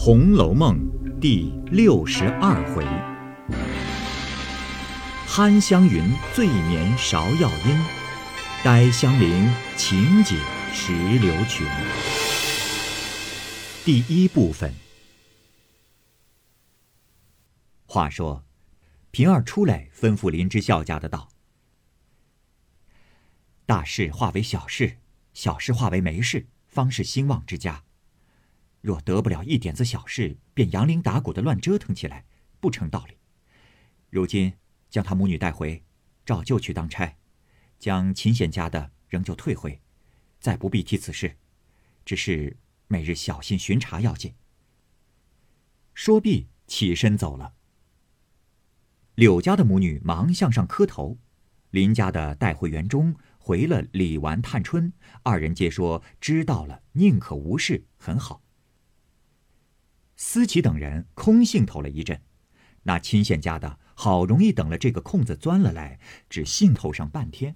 红楼梦》第六十二回：憨香云醉眠芍药阴，呆香菱情解石榴裙。第一部分。话说，平儿出来吩咐林之孝家的道：“大事化为小事，小事化为没事，方是兴旺之家。”若得不了一点子小事，便扬铃打鼓的乱折腾起来，不成道理。如今将他母女带回，照旧去当差，将秦显家的仍旧退回，再不必提此事，只是每日小心巡查要紧。说毕，起身走了。柳家的母女忙向上磕头，林家的带回园中，回了李纨、探春二人，皆说知道了，宁可无事，很好。思琪等人空兴头了一阵，那亲县家的好容易等了这个空子钻了来，只兴头上半天。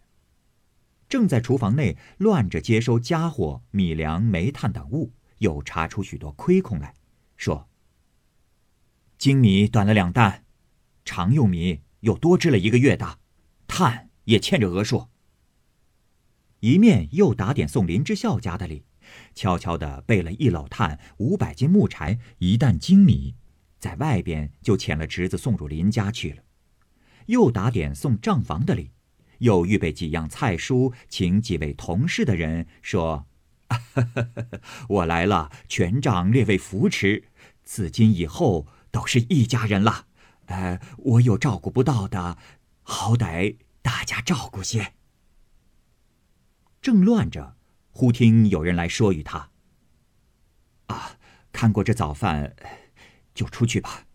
正在厨房内乱着接收家伙、米粮、煤炭等物，又查出许多亏空来，说：“精米短了两担，常用米又多支了一个月大，炭也欠着额数。”一面又打点送林之孝家的礼。悄悄地备了一篓炭、五百斤木柴、一担精米，在外边就遣了侄子送入林家去了。又打点送账房的礼，又预备几样菜蔬，请几位同事的人说：“我来了，全仗列位扶持，自今以后都是一家人了。呃，我有照顾不到的，好歹大家照顾些。”正乱着。忽听有人来说与他：“啊，看过这早饭，就出去吧。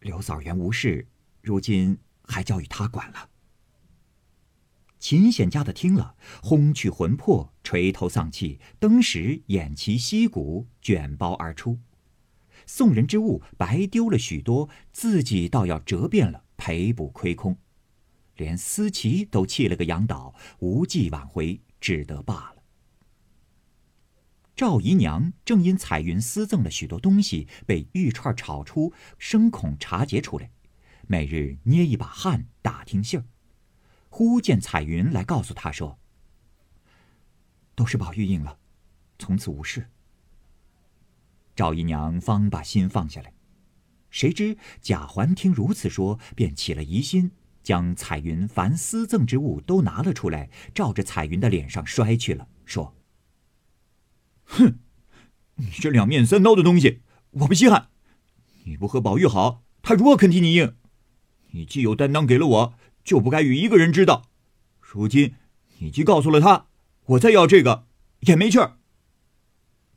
刘嫂原无事，如今还交与他管了。”秦显家的听了，轰去魂魄，垂头丧气，登时偃旗息鼓，卷包而出。送人之物白丢了许多，自己倒要折变了，赔补亏空，连思琪都气了个仰倒，无计挽回，只得罢了。赵姨娘正因彩云私赠了许多东西，被玉串炒出，生恐查结出来，每日捏一把汗打听信儿。忽见彩云来告诉他说：“都是宝玉应了，从此无事。”赵姨娘方把心放下来，谁知贾环听如此说，便起了疑心，将彩云凡私赠之物都拿了出来，照着彩云的脸上摔去了，说。哼，你这两面三刀的东西，我不稀罕。你不和宝玉好，他如何肯替你应？你既有担当给了我，就不该与一个人知道。如今你既告诉了他，我再要这个也没趣儿。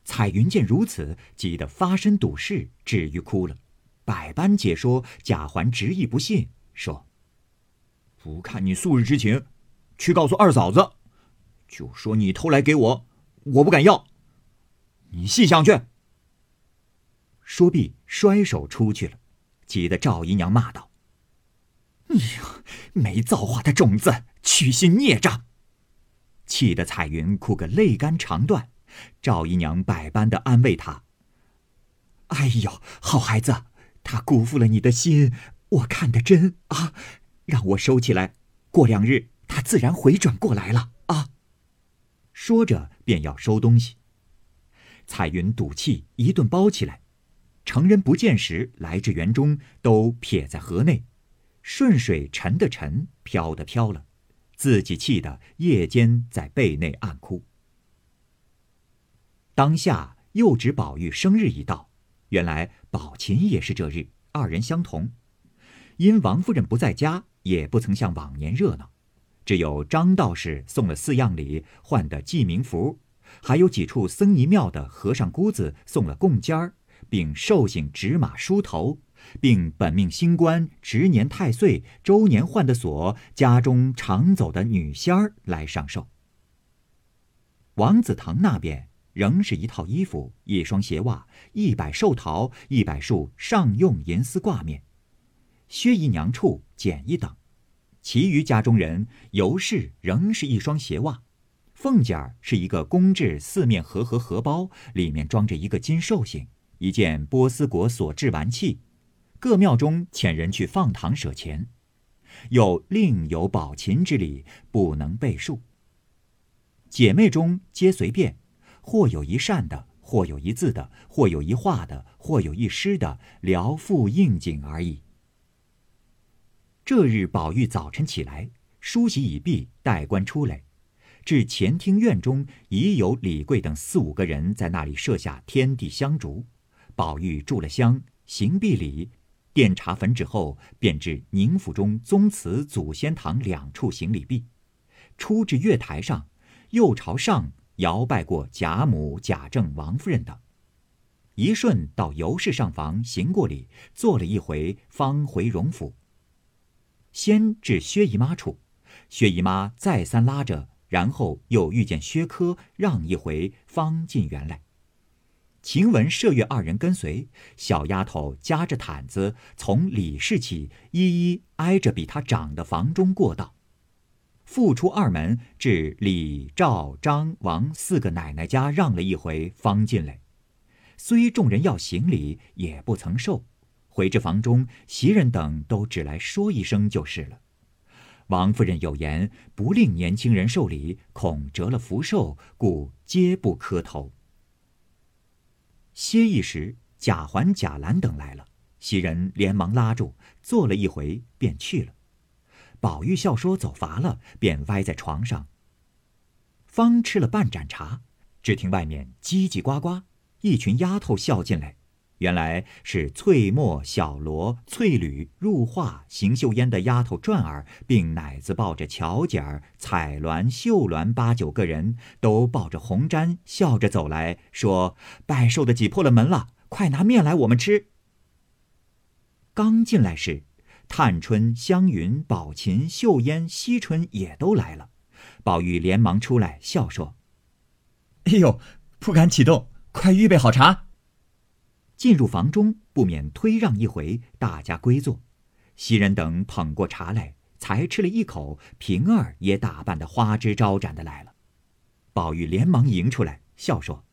彩云见如此，急得发身赌誓，至于哭了，百般解说。贾环执意不信，说：“不看你素日之情，去告诉二嫂子，就说你偷来给我，我不敢要。”你细想去。说毕，摔手出去了，急得赵姨娘骂道：“你呀，没造化的种子，取心孽障！”气得彩云哭个泪干肠断。赵姨娘百般的安慰她：“哎呦，好孩子，他辜负了你的心，我看得真啊，让我收起来，过两日他自然回转过来了啊。”说着便要收东西。彩云赌气，一顿包起来。成人不见时，来至园中，都撇在河内。顺水沉的沉，飘的飘了，自己气得夜间在被内暗哭。当下又值宝玉生日已到，原来宝琴也是这日，二人相同。因王夫人不在家，也不曾像往年热闹，只有张道士送了四样礼，换的记名符。还有几处僧尼庙的和尚姑子送了贡尖儿，并寿星纸马梳头，并本命星官、值年太岁、周年换的锁、家中常走的女仙儿来上寿。王子堂那边仍是一套衣服、一双鞋袜、一百寿桃、一百束上用银丝挂面。薛姨娘处减一等，其余家中人尤氏仍是一双鞋袜。凤姐儿是一个工制四面盒盒荷包，里面装着一个金寿星，一件波斯国所制玩器，各庙中遣人去放堂舍钱，又另有宝琴之礼，不能备数。姐妹中皆随便，或有一善的，或有一字的，或有一画的，或有一诗的，聊赋应景而已。这日宝玉早晨起来，梳洗已毕，待官出来。至前厅院中，已有李贵等四五个人在那里设下天地香烛。宝玉住了香，行毕礼，奠茶焚纸后，便至宁府中宗祠祖先堂两处行礼毕，出至月台上，又朝上摇拜过贾母、贾政、王夫人等，一顺到尤氏上房行过礼，坐了一回，方回荣府。先至薛姨妈处，薛姨妈再三拉着。然后又遇见薛科，让一回，方进园来。晴雯、麝月二人跟随，小丫头夹着毯子，从李氏起，一一挨着比她长的房中过道，复出二门，至李、赵、张、王四个奶奶家让了一回，方进来。虽众人要行礼，也不曾受。回至房中，袭人等都只来说一声就是了。王夫人有言，不令年轻人受礼，恐折了福寿，故皆不磕头。歇一时，贾环、贾兰等来了，袭人连忙拉住，坐了一回，便去了。宝玉笑说走乏了，便歪在床上。方吃了半盏茶，只听外面叽叽呱呱，一群丫头笑进来。原来是翠墨、小罗、翠缕、入画、邢岫烟的丫头转儿，并奶子抱着巧姐儿、彩鸾、绣鸾八九个人，都抱着红毡，笑着走来说：“拜寿的挤破了门了，快拿面来，我们吃。”刚进来时，探春、湘云、宝琴、秀烟、惜春也都来了。宝玉连忙出来笑说：“哎呦，不敢启动，快预备好茶。”进入房中，不免推让一回，大家归坐。袭人等捧过茶来，才吃了一口。平儿也打扮的花枝招展的来了。宝玉连忙迎出来，笑说：“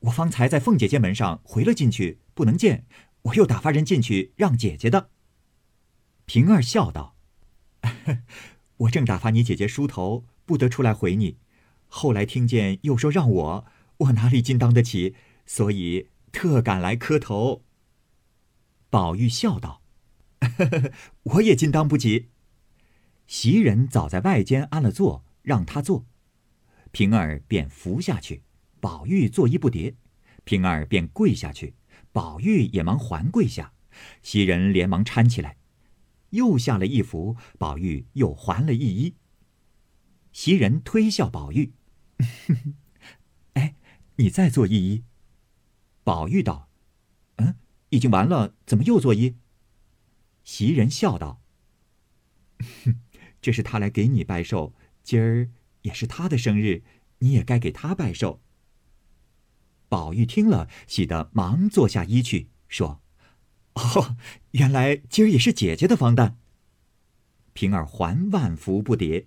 我方才在凤姐姐门上回了进去，不能见，我又打发人进去让姐姐的。”平儿笑道：“ 我正打发你姐姐梳头，不得出来回你。后来听见又说让我，我哪里禁当得起？所以。”特赶来磕头。宝玉笑道：“ 我也尽当不及。”袭人早在外间安了座，让他坐，平儿便伏下去。宝玉坐揖不迭，平儿便跪下去，宝玉也忙还跪下。袭人连忙搀起来，又下了一幅，宝玉又还了一揖。袭人推笑宝玉：“ 哎，你再做一揖。”宝玉道：“嗯，已经完了，怎么又作揖？”袭人笑道：“这是他来给你拜寿，今儿也是他的生日，你也该给他拜寿。”宝玉听了，喜得忙坐下揖去，说：“哦，原来今儿也是姐姐的方诞。”平儿还万福不迭。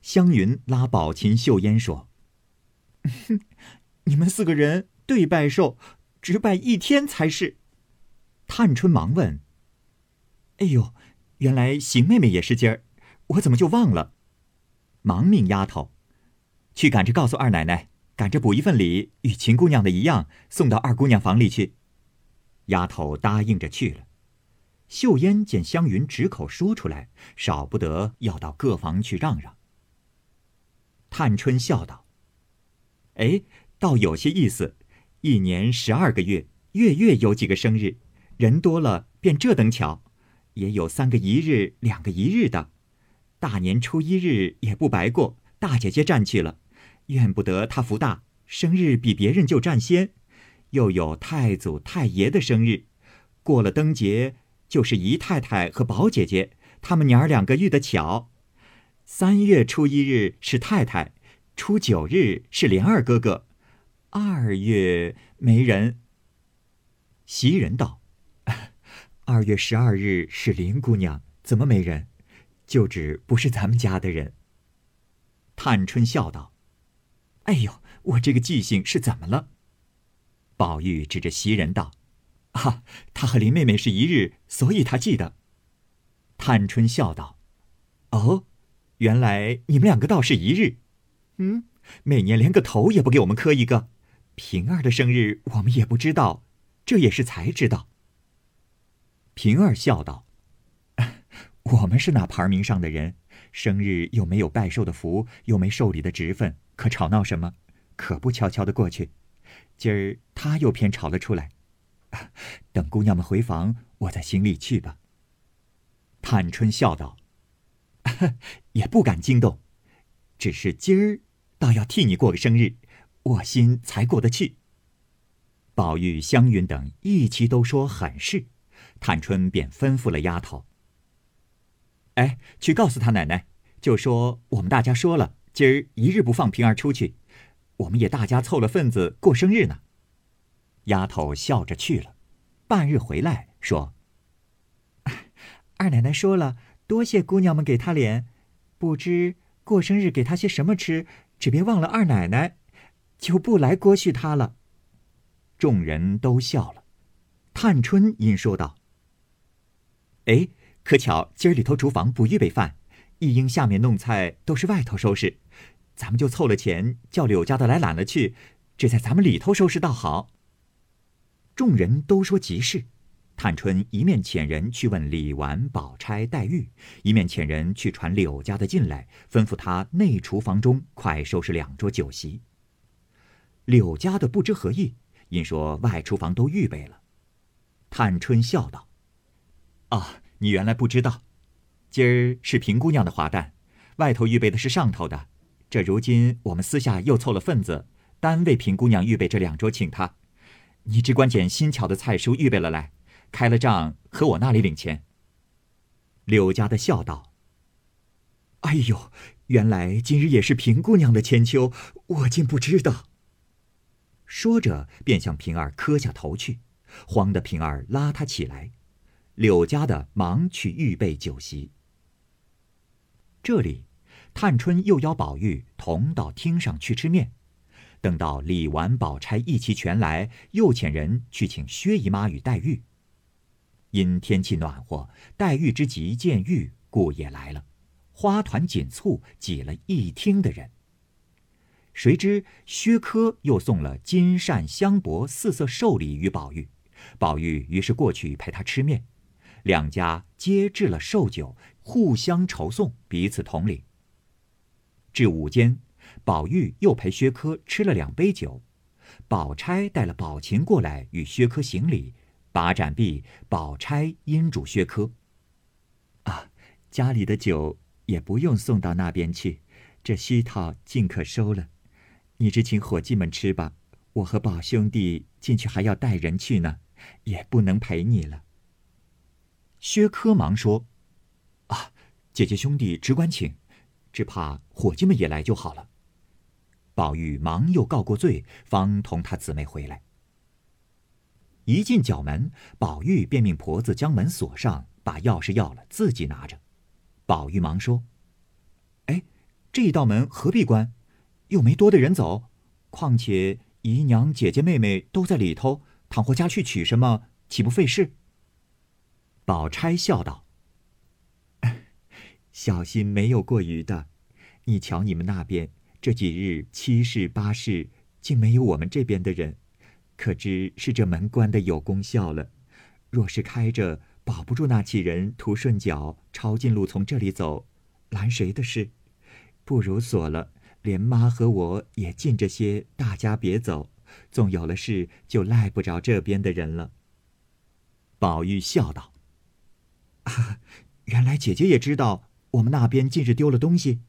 湘云拉宝琴、秀烟说：“ 你们四个人。”对拜寿，只拜一天才是。探春忙问：“哎呦，原来邢妹妹也是今儿，我怎么就忘了？”忙命丫头去赶着告诉二奶奶，赶着补一份礼，与秦姑娘的一样，送到二姑娘房里去。丫头答应着去了。秀烟见湘云直口说出来，少不得要到各房去让让。探春笑道：“哎，倒有些意思。”一年十二个月，月月有几个生日，人多了便这等巧，也有三个一日、两个一日的。大年初一日也不白过，大姐姐占去了，怨不得她福大，生日比别人就占先。又有太祖、太爷的生日，过了灯节，就是姨太太和宝姐姐他们娘儿两个遇的巧。三月初一日是太太，初九日是莲二哥哥。二月没人。袭人道：“ 二月十二日是林姑娘，怎么没人？就指不是咱们家的人。”探春笑道：“哎呦，我这个记性是怎么了？”宝玉指着袭人道：“啊，他和林妹妹是一日，所以他记得。”探春笑道：“哦，原来你们两个倒是一日。嗯，每年连个头也不给我们磕一个。平儿的生日我们也不知道，这也是才知道。”平儿笑道：“ 我们是那牌名上的人，生日又没有拜寿的福，又没受礼的职分，可吵闹什么？可不悄悄的过去。今儿他又偏吵了出来。等姑娘们回房，我再行礼去吧。”探春笑道：“ 也不敢惊动，只是今儿倒要替你过个生日，我心才过得去。”宝玉、湘云等一齐都说很是。探春便吩咐了丫头：“哎，去告诉他奶奶，就说我们大家说了，今儿一日不放平儿出去，我们也大家凑了份子过生日呢。”丫头笑着去了，半日回来，说：“二奶奶说了，多谢姑娘们给她脸，不知过生日给她些什么吃，只别忘了二奶奶，就不来郭旭他了。”众人都笑了，探春因说道。哎，可巧今儿里头厨房不预备饭，一应下面弄菜都是外头收拾，咱们就凑了钱叫柳家的来揽了去，只在咱们里头收拾倒好。众人都说急事，探春一面遣人去问李纨、宝钗、黛玉，一面遣人去传柳家的进来，吩咐他内厨房中快收拾两桌酒席。柳家的不知何意，因说外厨房都预备了。探春笑道。啊，你原来不知道，今儿是平姑娘的华诞，外头预备的是上头的。这如今我们私下又凑了份子，单为平姑娘预备这两桌请她。你只管捡新巧的菜蔬预备了来，开了账和我那里领钱。柳家的笑道：“哎呦，原来今日也是平姑娘的千秋，我竟不知道。”说着便向平儿磕下头去，慌得平儿拉他起来。柳家的忙去预备酒席。这里，探春又邀宝玉同到厅上去吃面。等到李纨、宝钗一齐全来，又遣人去请薛姨妈与黛玉。因天气暖和，黛玉之急见玉，故也来了。花团锦簇，挤了一厅的人。谁知薛科又送了金扇、香帛四色寿礼与宝玉，宝玉于是过去陪他吃面。两家皆置了寿酒，互相酬送，彼此同领。至午间，宝玉又陪薛科吃了两杯酒，宝钗带了宝琴过来与薛科行礼，把盏毕，宝钗因嘱薛科：“啊，家里的酒也不用送到那边去，这虚套尽可收了。你只请伙计们吃吧，我和宝兄弟进去还要带人去呢，也不能陪你了。”薛科忙说：“啊，姐姐兄弟只管请，只怕伙计们也来就好了。”宝玉忙又告过罪，方同他姊妹回来。一进角门，宝玉便命婆子将门锁上，把钥匙要了，自己拿着。宝玉忙说：“哎，这一道门何必关？又没多的人走，况且姨娘、姐姐、妹妹都在里头，倘或家去取什么，岂不费事？”宝钗笑道：“小心没有过于的。你瞧你们那边这几日七事八事，竟没有我们这边的人，可知是这门关的有功效了。若是开着，保不住那几人图顺脚，抄近路从这里走，拦谁的事？不如锁了，连妈和我也近着些，大家别走。纵有了事，就赖不着这边的人了。”宝玉笑道。啊，原来姐姐也知道我们那边近日丢了东西。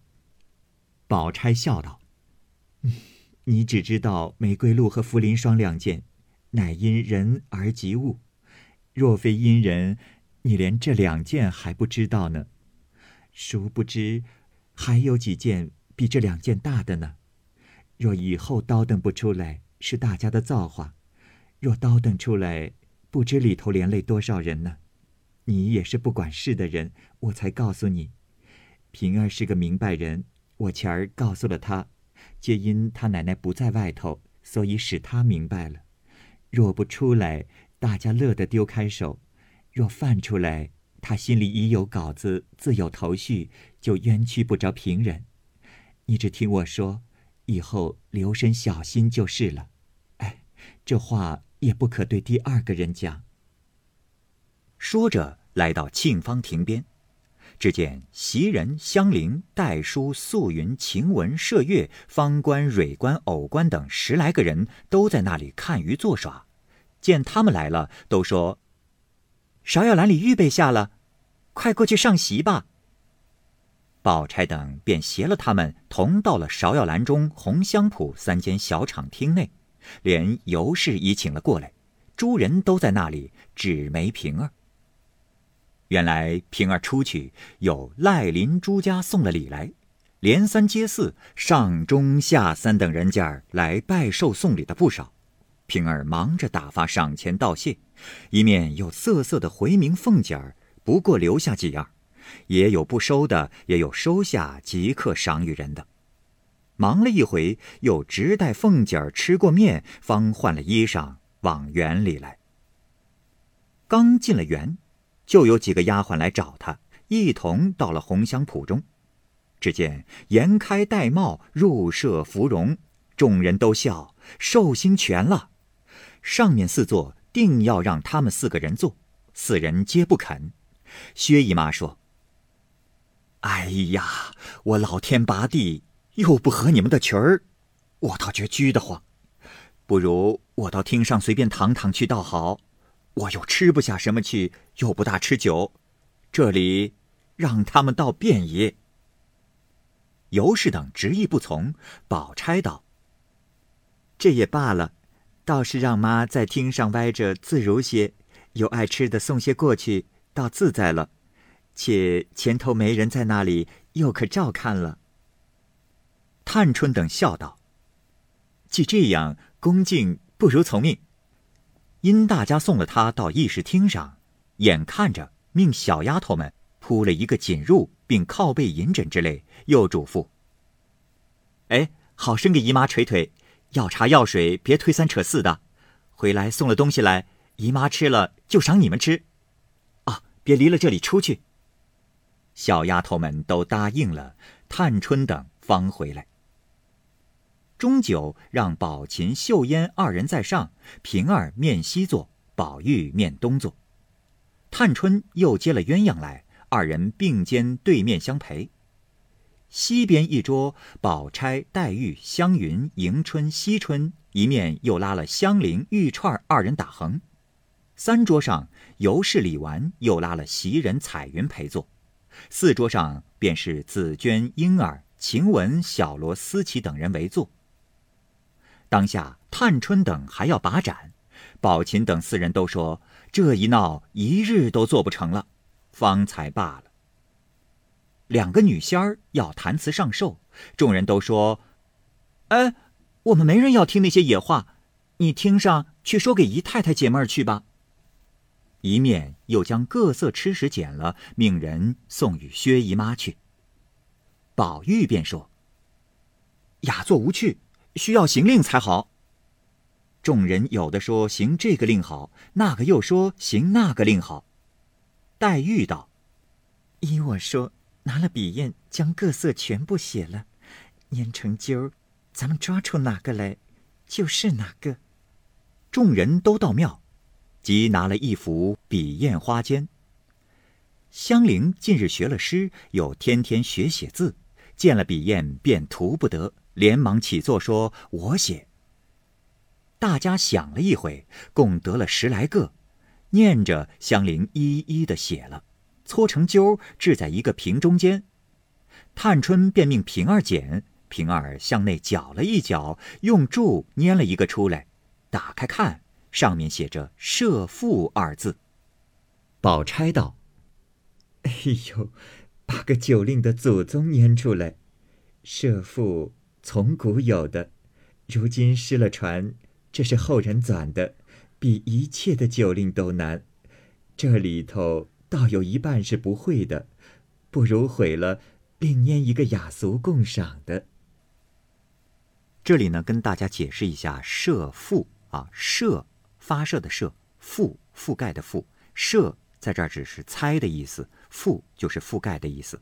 宝钗笑道：“你只知道玫瑰露和茯苓霜两件，乃因人而及物。若非因人，你连这两件还不知道呢。殊不知，还有几件比这两件大的呢。若以后叨腾不出来，是大家的造化；若叨腾出来，不知里头连累多少人呢。”你也是不管事的人，我才告诉你。平儿是个明白人，我前儿告诉了他，皆因他奶奶不在外头，所以使他明白了。若不出来，大家乐得丢开手；若犯出来，他心里已有稿子，自有头绪，就冤屈不着平人。你只听我说，以后留神小心就是了。哎，这话也不可对第二个人讲。说着，来到沁芳亭边，只见袭人、香菱、戴叔、素云、晴雯、麝月、方官、蕊官、藕官等十来个人都在那里看鱼作耍。见他们来了，都说。芍药篮里预备下了，快过去上席吧。宝钗等便携了他们，同到了芍药篮中红香圃三间小场厅内，连尤氏已请了过来，诸人都在那里，只没平儿。原来平儿出去，有赖林朱家送了礼来，连三接四，上中下三等人家来拜寿送礼的不少。平儿忙着打发上前道谢，一面又瑟瑟的回明凤姐儿，不过留下几样，也有不收的，也有收下即刻赏与人的。忙了一回，又直待凤姐儿吃过面，方换了衣裳往园里来。刚进了园，就有几个丫鬟来找他，一同到了红香圃中。只见颜开戴帽入舍芙蓉，众人都笑寿星全了。上面四座定要让他们四个人坐，四人皆不肯。薛姨妈说：“哎呀，我老天拔地又不合你们的群儿，我倒觉拘得慌。不如我到厅上随便躺躺去倒好。我又吃不下什么去，又不大吃酒，这里让他们倒便也。”尤氏等执意不从。宝钗道：“这也罢了。”倒是让妈在厅上歪着自如些，有爱吃的送些过去，倒自在了。且前头没人在那里，又可照看了。探春等笑道：“既这样，恭敬不如从命。”因大家送了他到议事厅上，眼看着命小丫头们铺了一个锦褥，并靠背银枕之类，又嘱咐：“哎，好生给姨妈捶腿。”要茶要水，别推三扯四的。回来送了东西来，姨妈吃了就赏你们吃。啊，别离了这里出去。小丫头们都答应了，探春等方回来。终究让宝琴、秀烟二人在上，平儿面西坐，宝玉面东坐。探春又接了鸳鸯来，二人并肩对面相陪。西边一桌，宝钗、黛玉、湘云、迎春、惜春一面又拉了香菱、玉钏二人打横；三桌上尤氏、李纨又拉了袭人、彩云陪坐；四桌上便是紫娟、莺儿、晴雯、小罗、思琪等人围坐。当下探春等还要把盏，宝琴等四人都说这一闹一日都做不成了，方才罢了。两个女仙儿要弹词上寿，众人都说：“哎，我们没人要听那些野话，你听上去说给姨太太解闷儿去吧。”一面又将各色吃食捡了，命人送与薛姨妈去。宝玉便说：“雅座无趣，需要行令才好。”众人有的说行这个令好，那个又说行那个令好。黛玉道：“依我说。”拿了笔砚，将各色全部写了，粘成揪儿，咱们抓出哪个来，就是哪个。众人都到庙，即拿了一幅笔砚花笺。香菱近日学了诗，又天天学写字，见了笔砚便图不得，连忙起坐说：“我写。”大家想了一回，共得了十来个，念着，香菱一一的写了。搓成揪，置在一个瓶中间。探春便命平儿捡，平儿向内搅了一搅，用柱拈了一个出来，打开看，上面写着“社父”二字。宝钗道：“哎呦，把个酒令的祖宗拈出来，社父从古有的，如今失了传，这是后人纂的，比一切的酒令都难。这里头。”倒有一半是不会的，不如毁了，另拈一个雅俗共赏的。这里呢，跟大家解释一下“社赋”啊，“社”发射的射，覆覆盖的覆，射在这儿只是猜的意思，覆就是覆盖的意思。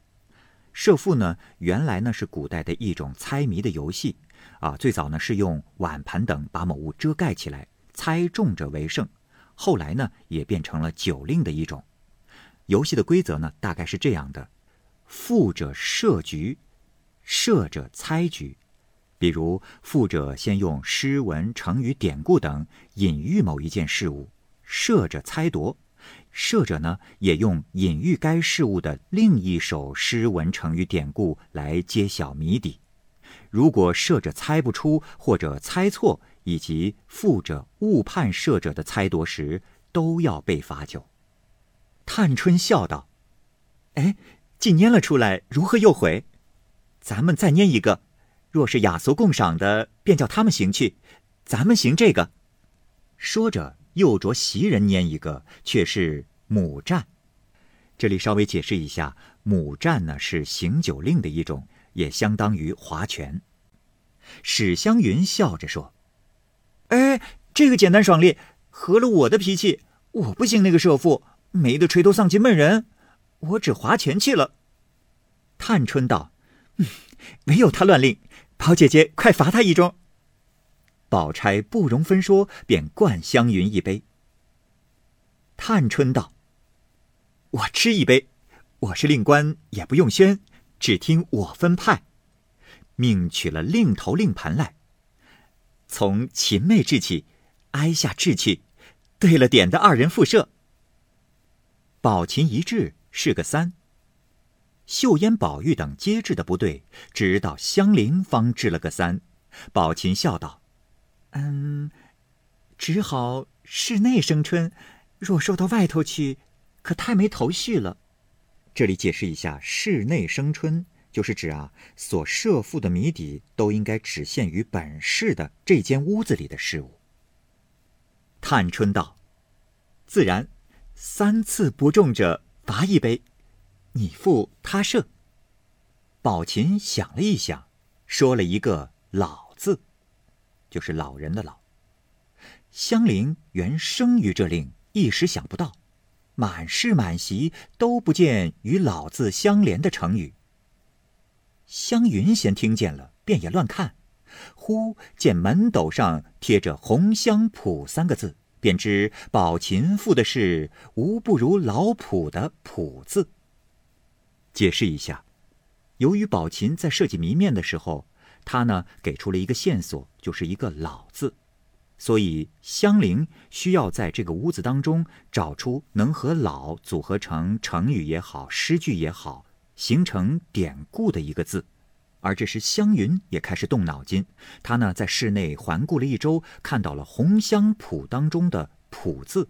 射覆呢，原来呢是古代的一种猜谜的游戏，啊，最早呢是用碗盘等把某物遮盖起来，猜中者为胜。后来呢也变成了酒令的一种。游戏的规则呢大概是这样的：覆者设局，射者猜局。比如，覆者先用诗文、成语、典故等隐喻某一件事物，射者猜夺；射者呢，也用隐喻该事物的另一首诗文、成语、典故来揭晓谜底。如果射者猜不出或者猜错，以及覆者误判射者的猜夺时，都要被罚酒。探春笑道：“哎，既拈了出来，如何又悔？咱们再拈一个。”若是雅俗共赏的，便叫他们行去，咱们行这个。说着，又着袭人拈一个，却是母战。这里稍微解释一下，母战呢是行酒令的一种，也相当于划拳。史湘云笑着说：“哎，这个简单爽利，合了我的脾气。我不行那个射父，没得垂头丧气闷人，我只划拳去了。”探春道：“嗯，没有他乱令。”宝姐姐，快罚他一盅。宝钗不容分说，便灌湘云一杯。探春道：“我吃一杯，我是令官，也不用宣，只听我分派。命取了令头令盘来，从秦妹掷起，挨下掷去，对了点的二人复射。宝琴一掷是个三。”秀烟、宝玉等皆知的不对，直到香菱方治了个三。宝琴笑道：“嗯，只好室内生春，若说到外头去，可太没头绪了。”这里解释一下，“室内生春”就是指啊，所设伏的谜底都应该只限于本市的这间屋子里的事物。探春道：“自然，三次不中者罚一杯。”你负他胜。宝琴想了一想，说了一个“老”字，就是老人的“老”。香菱原生于这令，一时想不到，满室满席都不见与“老”字相连的成语。湘云先听见了，便也乱看，忽见门斗上贴着“红香圃”三个字，便知宝琴赋的是无不如老圃的“圃”字。解释一下，由于宝琴在设计谜面的时候，他呢给出了一个线索，就是一个“老”字，所以香菱需要在这个屋子当中找出能和“老”组合成成语也好、诗句也好，形成典故的一个字。而这时湘云也开始动脑筋，他呢在室内环顾了一周，看到了“红香圃”当中的“圃”字，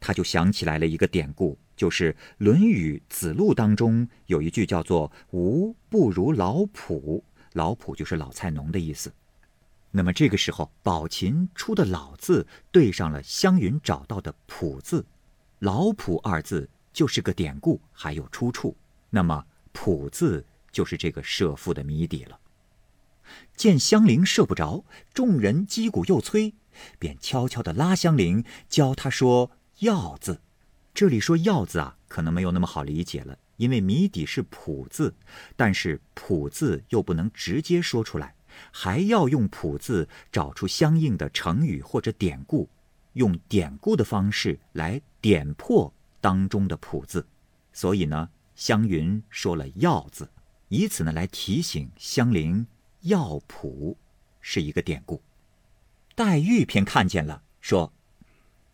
他就想起来了一个典故。就是《论语·子路》当中有一句叫做“吾不如老圃”，老圃就是老菜农的意思。那么这个时候，宝琴出的“老”字对上了湘云找到的“圃”字，“老圃”二字就是个典故，还有出处。那么“圃”字就是这个设赋的谜底了。见香菱射不着，众人击鼓又催，便悄悄地拉香菱，教他说“要”字。这里说“要”字啊，可能没有那么好理解了，因为谜底是“谱”字，但是“谱”字又不能直接说出来，还要用“谱”字找出相应的成语或者典故，用典故的方式来点破当中的“谱”字。所以呢，湘云说了“要”字，以此呢来提醒香菱“要谱”是一个典故。黛玉偏看见了，说：“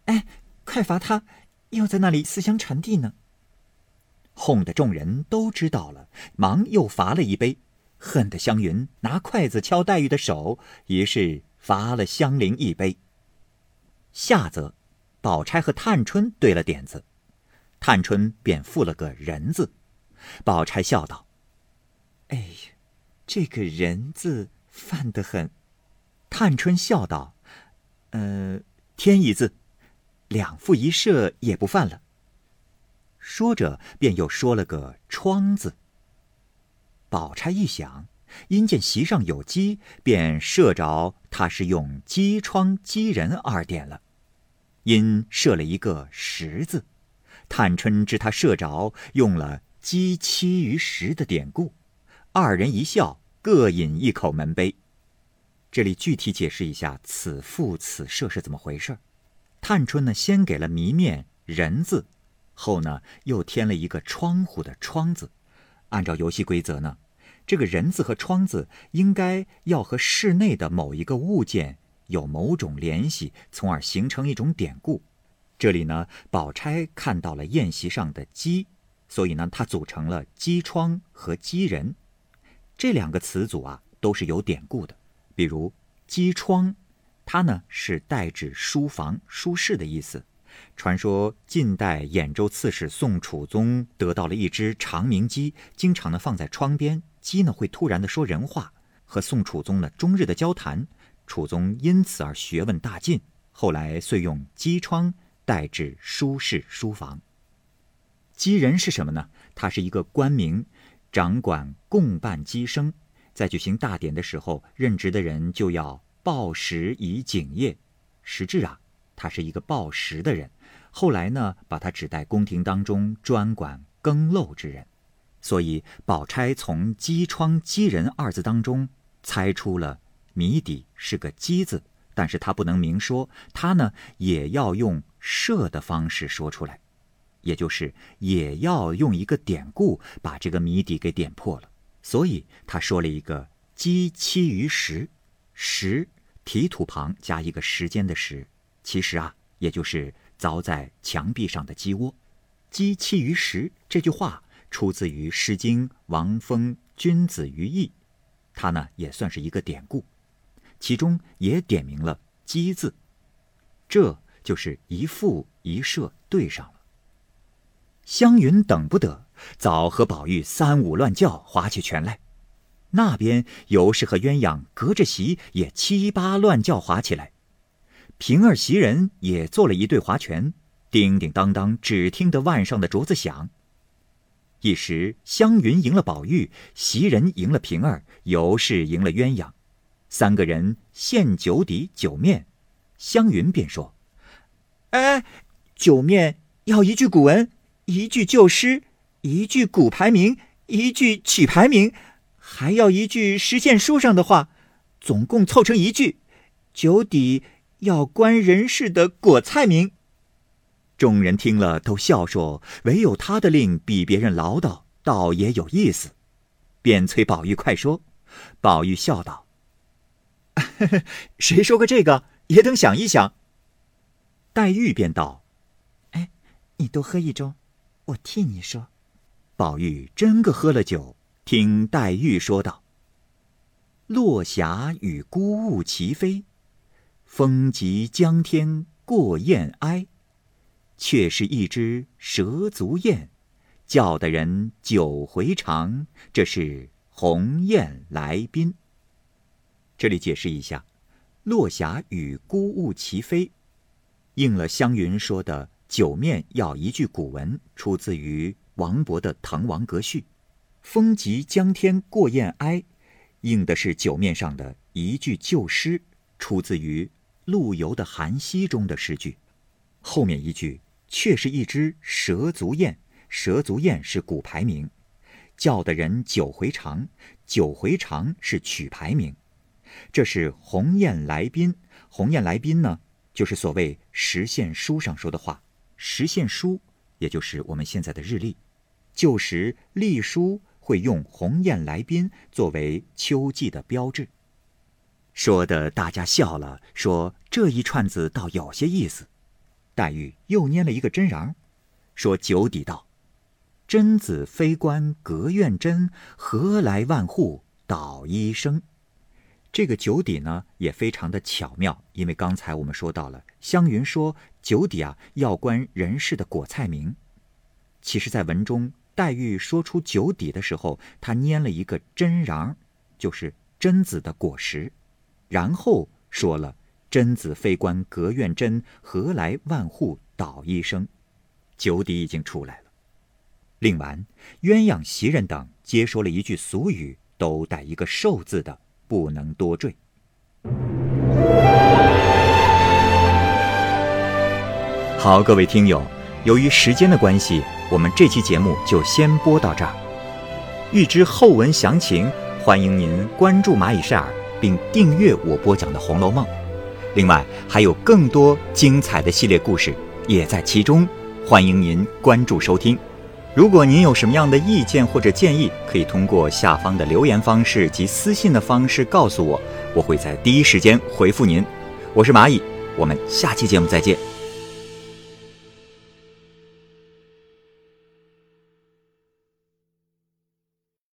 哎，快罚他！”又在那里思香传递呢。哄得众人都知道了，忙又罚了一杯，恨得湘云拿筷子敲黛玉的手，于是罚了香菱一杯。下则，宝钗和探春对了点子，探春便附了个人字。宝钗笑道：“哎呀，这个人字犯得很。”探春笑道：“呃，添一字。”两副一射也不犯了。说着，便又说了个“窗”字。宝钗一想，因见席上有鸡，便射着他是用“鸡窗”“鸡人”二点了。因射了一个十字。探春知他射着，用了“鸡七于十”的典故。二人一笑，各饮一口门杯。这里具体解释一下此赋此射是怎么回事。探春呢，先给了谜面“人”字，后呢又添了一个窗户的“窗”字。按照游戏规则呢，这个人字和窗字应该要和室内的某一个物件有某种联系，从而形成一种典故。这里呢，宝钗看到了宴席上的鸡，所以呢，它组成了鸡窗和鸡人这两个词组啊，都是有典故的。比如鸡窗，它呢是代指书房、书室的意思。传说晋代兖州刺史宋楚宗得到了一只长鸣鸡，经常呢放在窗边，鸡呢会突然的说人话，和宋楚宗呢终日的交谈，楚宗因此而学问大进，后来遂用鸡窗代指书室、书房。鸡人是什么呢？它是一个官名，掌管供办鸡生，在举行大典的时候，任职的人就要报时以警业，实质啊。他是一个报时的人，后来呢，把他指代宫廷当中专管更漏之人，所以宝钗从“机窗机人”二字当中猜出了谜底是个“机”字，但是他不能明说，他呢也要用设的方式说出来，也就是也要用一个典故把这个谜底给点破了，所以他说了一个“鸡栖于石”，石提土旁加一个时间的时。其实啊，也就是凿在墙壁上的鸡窝，“鸡栖于石”这句话出自于《诗经·王风·君子于义》，它呢也算是一个典故，其中也点明了“鸡”字，这就是一副一射对上了。湘云等不得，早和宝玉三五乱叫，划起拳来；那边尤氏和鸳鸯隔着席也七八乱叫，划起来。平儿袭人也做了一对划拳，叮叮当当，只听得腕上的镯子响。一时湘云赢了宝玉，袭人赢了平儿，尤氏赢了鸳鸯，三个人献酒底酒面。湘云便说：“哎，酒面要一句古文，一句旧诗，一句古牌名，一句曲牌名，还要一句实现书上的话，总共凑成一句酒底。”要关人事的果菜名。众人听了都笑说：“唯有他的令比别人唠叨，倒也有意思。”便催宝玉快说。宝玉笑道：“ 谁说过这个？也等想一想。”黛玉便道：“哎，你多喝一盅，我替你说。”宝玉真个喝了酒，听黛玉说道：“落霞与孤鹜齐飞。”风急江天过雁哀，却是一只蛇足雁，叫得人久回肠。这是鸿雁来宾。这里解释一下，“落霞与孤鹜齐飞”，应了湘云说的“九面要一句古文”，出自于王勃的《滕王阁序》；“风急江天过雁哀”，应的是酒面上的一句旧诗，出自于。陆游的《寒溪》中的诗句，后面一句却是一只蛇足雁。蛇足雁是古牌名，叫的人酒回肠。酒回肠是曲牌名。这是鸿雁来宾。鸿雁来宾呢，就是所谓实现书上说的话。实现书，也就是我们现在的日历。旧时历书会用鸿雁来宾作为秋季的标志。说的大家笑了，说这一串子倒有些意思。黛玉又捏了一个针瓤，说九底道：“贞子非关隔院针，何来万户捣衣声？”这个九底呢也非常的巧妙，因为刚才我们说到了湘云说九底啊要关人事的果菜名。其实，在文中，黛玉说出酒底的时候，她拈了一个真瓤，就是贞子的果实。然后说了：“贞子非关隔院针，何来万户捣衣声？”酒底已经出来了。另完，鸳鸯、袭人等皆说了一句俗语，都带一个“寿”字的，不能多赘。好，各位听友，由于时间的关系，我们这期节目就先播到这儿。欲知后文详情，欢迎您关注蚂蚁晒尔，并订阅我播讲的《红楼梦》。另外，还有更多精彩的系列故事也在其中，欢迎您关注收听。如果您有什么样的意见或者建议，可以通过下方的留言方式及私信的方式告诉我，我会在第一时间回复您。我是蚂蚁，我们下期节目再见。